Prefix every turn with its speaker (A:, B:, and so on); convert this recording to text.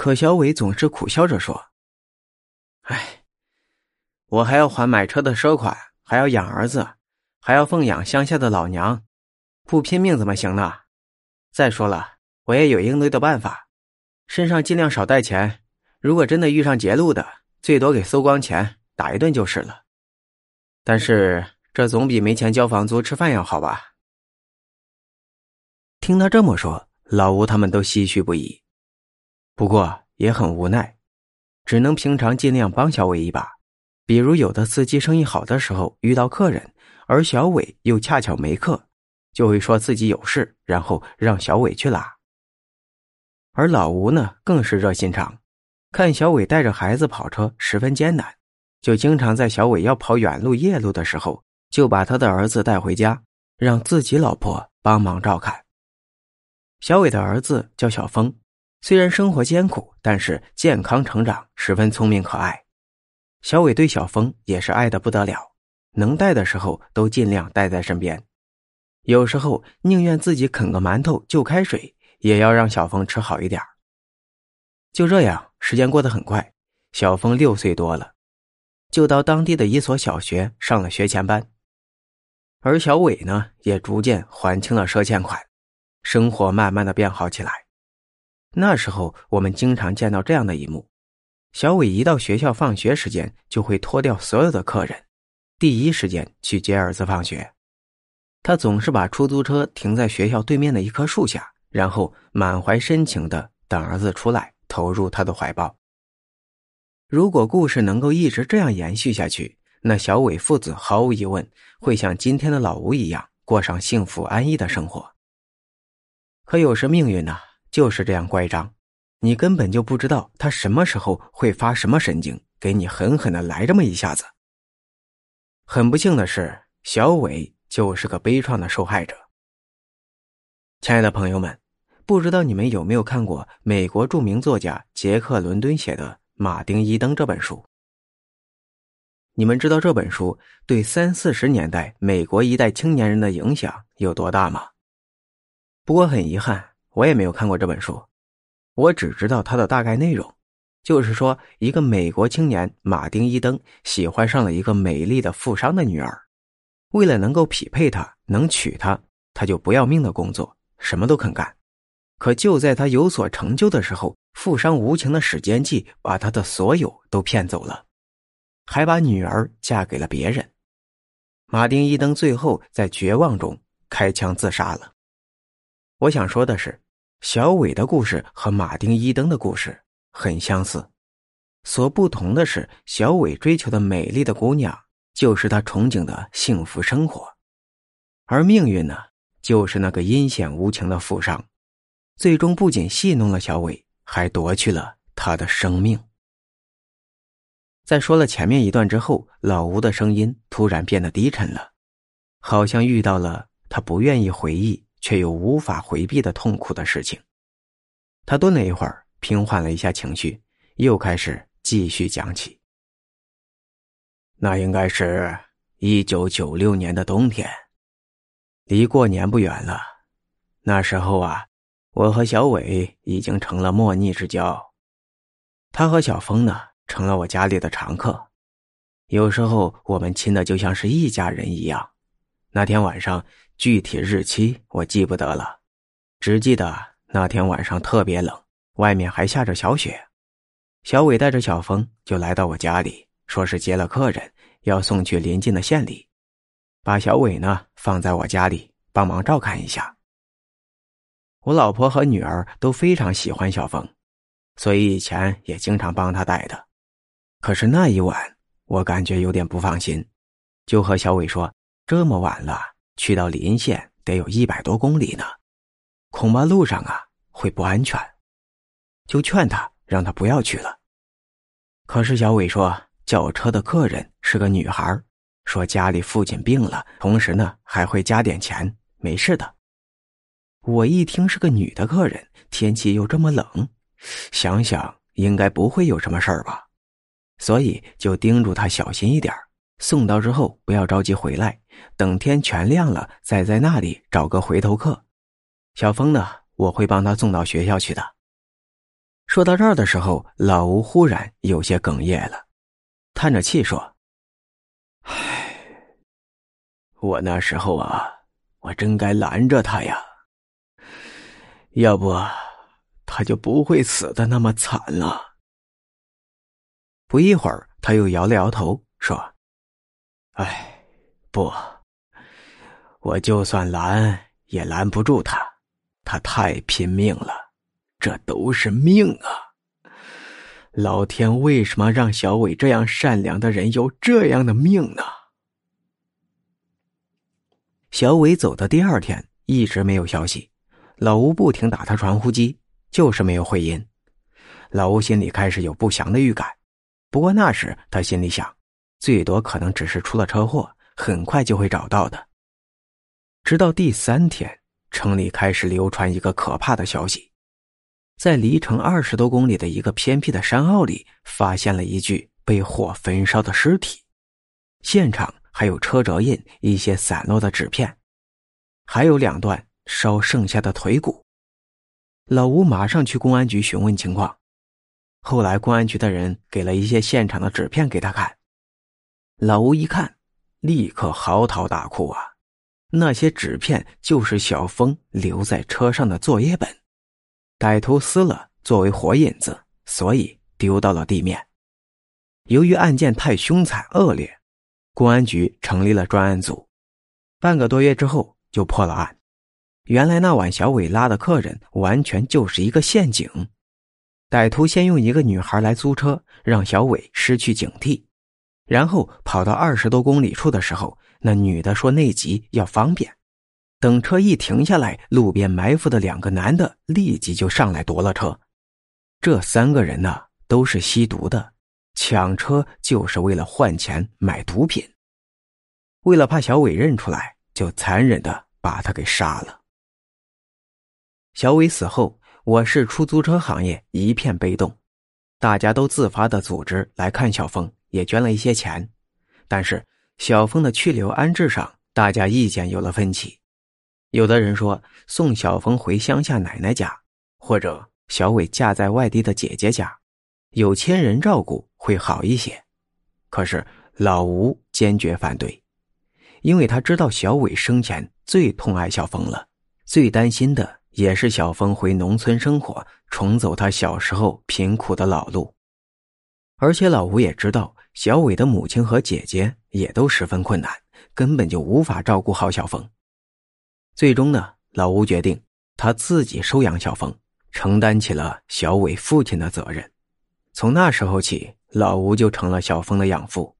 A: 可小伟总是苦笑着说：“哎，我还要还买车的车款，还要养儿子，还要奉养乡下的老娘，不拼命怎么行呢？再说了，我也有应对的办法，身上尽量少带钱。如果真的遇上劫路的，最多给搜光钱，打一顿就是了。但是这总比没钱交房租吃饭要好吧？”听他这么说，老吴他们都唏嘘不已。不过也很无奈，只能平常尽量帮小伟一把。比如有的司机生意好的时候遇到客人，而小伟又恰巧没客，就会说自己有事，然后让小伟去拉。而老吴呢，更是热心肠，看小伟带着孩子跑车十分艰难，就经常在小伟要跑远路夜路的时候，就把他的儿子带回家，让自己老婆帮忙照看。小伟的儿子叫小峰。虽然生活艰苦，但是健康成长，十分聪明可爱。小伟对小峰也是爱的不得了，能带的时候都尽量带在身边，有时候宁愿自己啃个馒头就开水，也要让小峰吃好一点。就这样，时间过得很快，小峰六岁多了，就到当地的一所小学上了学前班，而小伟呢，也逐渐还清了赊欠款，生活慢慢的变好起来。那时候，我们经常见到这样的一幕：小伟一到学校放学时间，就会脱掉所有的客人，第一时间去接儿子放学。他总是把出租车停在学校对面的一棵树下，然后满怀深情的等儿子出来，投入他的怀抱。如果故事能够一直这样延续下去，那小伟父子毫无疑问会像今天的老吴一样，过上幸福安逸的生活。可有时命运呢？就是这样乖张，你根本就不知道他什么时候会发什么神经，给你狠狠的来这么一下子。很不幸的是，小伟就是个悲怆的受害者。亲爱的朋友们，不知道你们有没有看过美国著名作家杰克·伦敦写的《马丁·伊登》这本书？你们知道这本书对三四十年代美国一代青年人的影响有多大吗？不过很遗憾。我也没有看过这本书，我只知道它的大概内容，就是说一个美国青年马丁·伊登喜欢上了一个美丽的富商的女儿，为了能够匹配她，能娶她，他就不要命的工作，什么都肯干。可就在他有所成就的时候，富商无情的使奸计，把他的所有都骗走了，还把女儿嫁给了别人。马丁·伊登最后在绝望中开枪自杀了。我想说的是，小伟的故事和马丁·伊登的故事很相似，所不同的是，小伟追求的美丽的姑娘就是他憧憬的幸福生活，而命运呢，就是那个阴险无情的富商，最终不仅戏弄了小伟，还夺去了他的生命。在说了前面一段之后，老吴的声音突然变得低沉了，好像遇到了他不愿意回忆。却又无法回避的痛苦的事情。他顿了一会儿，平缓了一下情绪，又开始继续讲起。那应该是一九九六年的冬天，离过年不远了。那时候啊，我和小伟已经成了莫逆之交，他和小峰呢，成了我家里的常客。有时候我们亲的就像是一家人一样。那天晚上。具体日期我记不得了，只记得那天晚上特别冷，外面还下着小雪。小伟带着小峰就来到我家里，说是接了客人，要送去临近的县里，把小伟呢放在我家里帮忙照看一下。我老婆和女儿都非常喜欢小峰，所以以前也经常帮他带的。可是那一晚，我感觉有点不放心，就和小伟说：“这么晚了。”去到临县得有一百多公里呢，恐怕路上啊会不安全，就劝他让他不要去了。可是小伟说叫车的客人是个女孩，说家里父亲病了，同时呢还会加点钱，没事的。我一听是个女的客人，天气又这么冷，想想应该不会有什么事儿吧，所以就叮嘱他小心一点送到之后不要着急回来。等天全亮了，再在那里找个回头客。小峰呢，我会帮他送到学校去的。说到这儿的时候，老吴忽然有些哽咽了，叹着气说：“唉，我那时候啊，我真该拦着他呀，要不他就不会死的那么惨了。”不一会儿，他又摇了摇头说：“唉，不，我就算拦也拦不住他，他太拼命了，这都是命啊！老天为什么让小伟这样善良的人有这样的命呢？”小伟走的第二天一直没有消息，老吴不停打他传呼机，就是没有回音。老吴心里开始有不祥的预感。不过那时他心里想，最多可能只是出了车祸，很快就会找到的。直到第三天，城里开始流传一个可怕的消息，在离城二十多公里的一个偏僻的山坳里，发现了一具被火焚烧的尸体，现场还有车辙印、一些散落的纸片，还有两段烧剩下的腿骨。老吴马上去公安局询问情况。后来，公安局的人给了一些现场的纸片给他看，老吴一看，立刻嚎啕大哭啊！那些纸片就是小峰留在车上的作业本，歹徒撕了作为火引子，所以丢到了地面。由于案件太凶残恶劣，公安局成立了专案组，半个多月之后就破了案。原来那晚小伟拉的客人完全就是一个陷阱。歹徒先用一个女孩来租车，让小伟失去警惕，然后跑到二十多公里处的时候，那女的说内急要方便。等车一停下来，路边埋伏的两个男的立即就上来夺了车。这三个人呢，都是吸毒的，抢车就是为了换钱买毒品。为了怕小伟认出来，就残忍的把他给杀了。小伟死后。我市出租车行业一片悲动，大家都自发的组织来看小峰，也捐了一些钱。但是小峰的去留安置上，大家意见有了分歧。有的人说送小峰回乡下奶奶家，或者小伟嫁在外地的姐姐家，有亲人照顾会好一些。可是老吴坚决反对，因为他知道小伟生前最痛爱小峰了，最担心的。也是小峰回农村生活，重走他小时候贫苦的老路。而且老吴也知道，小伟的母亲和姐姐也都十分困难，根本就无法照顾好小峰。最终呢，老吴决定他自己收养小峰，承担起了小伟父亲的责任。从那时候起，老吴就成了小峰的养父。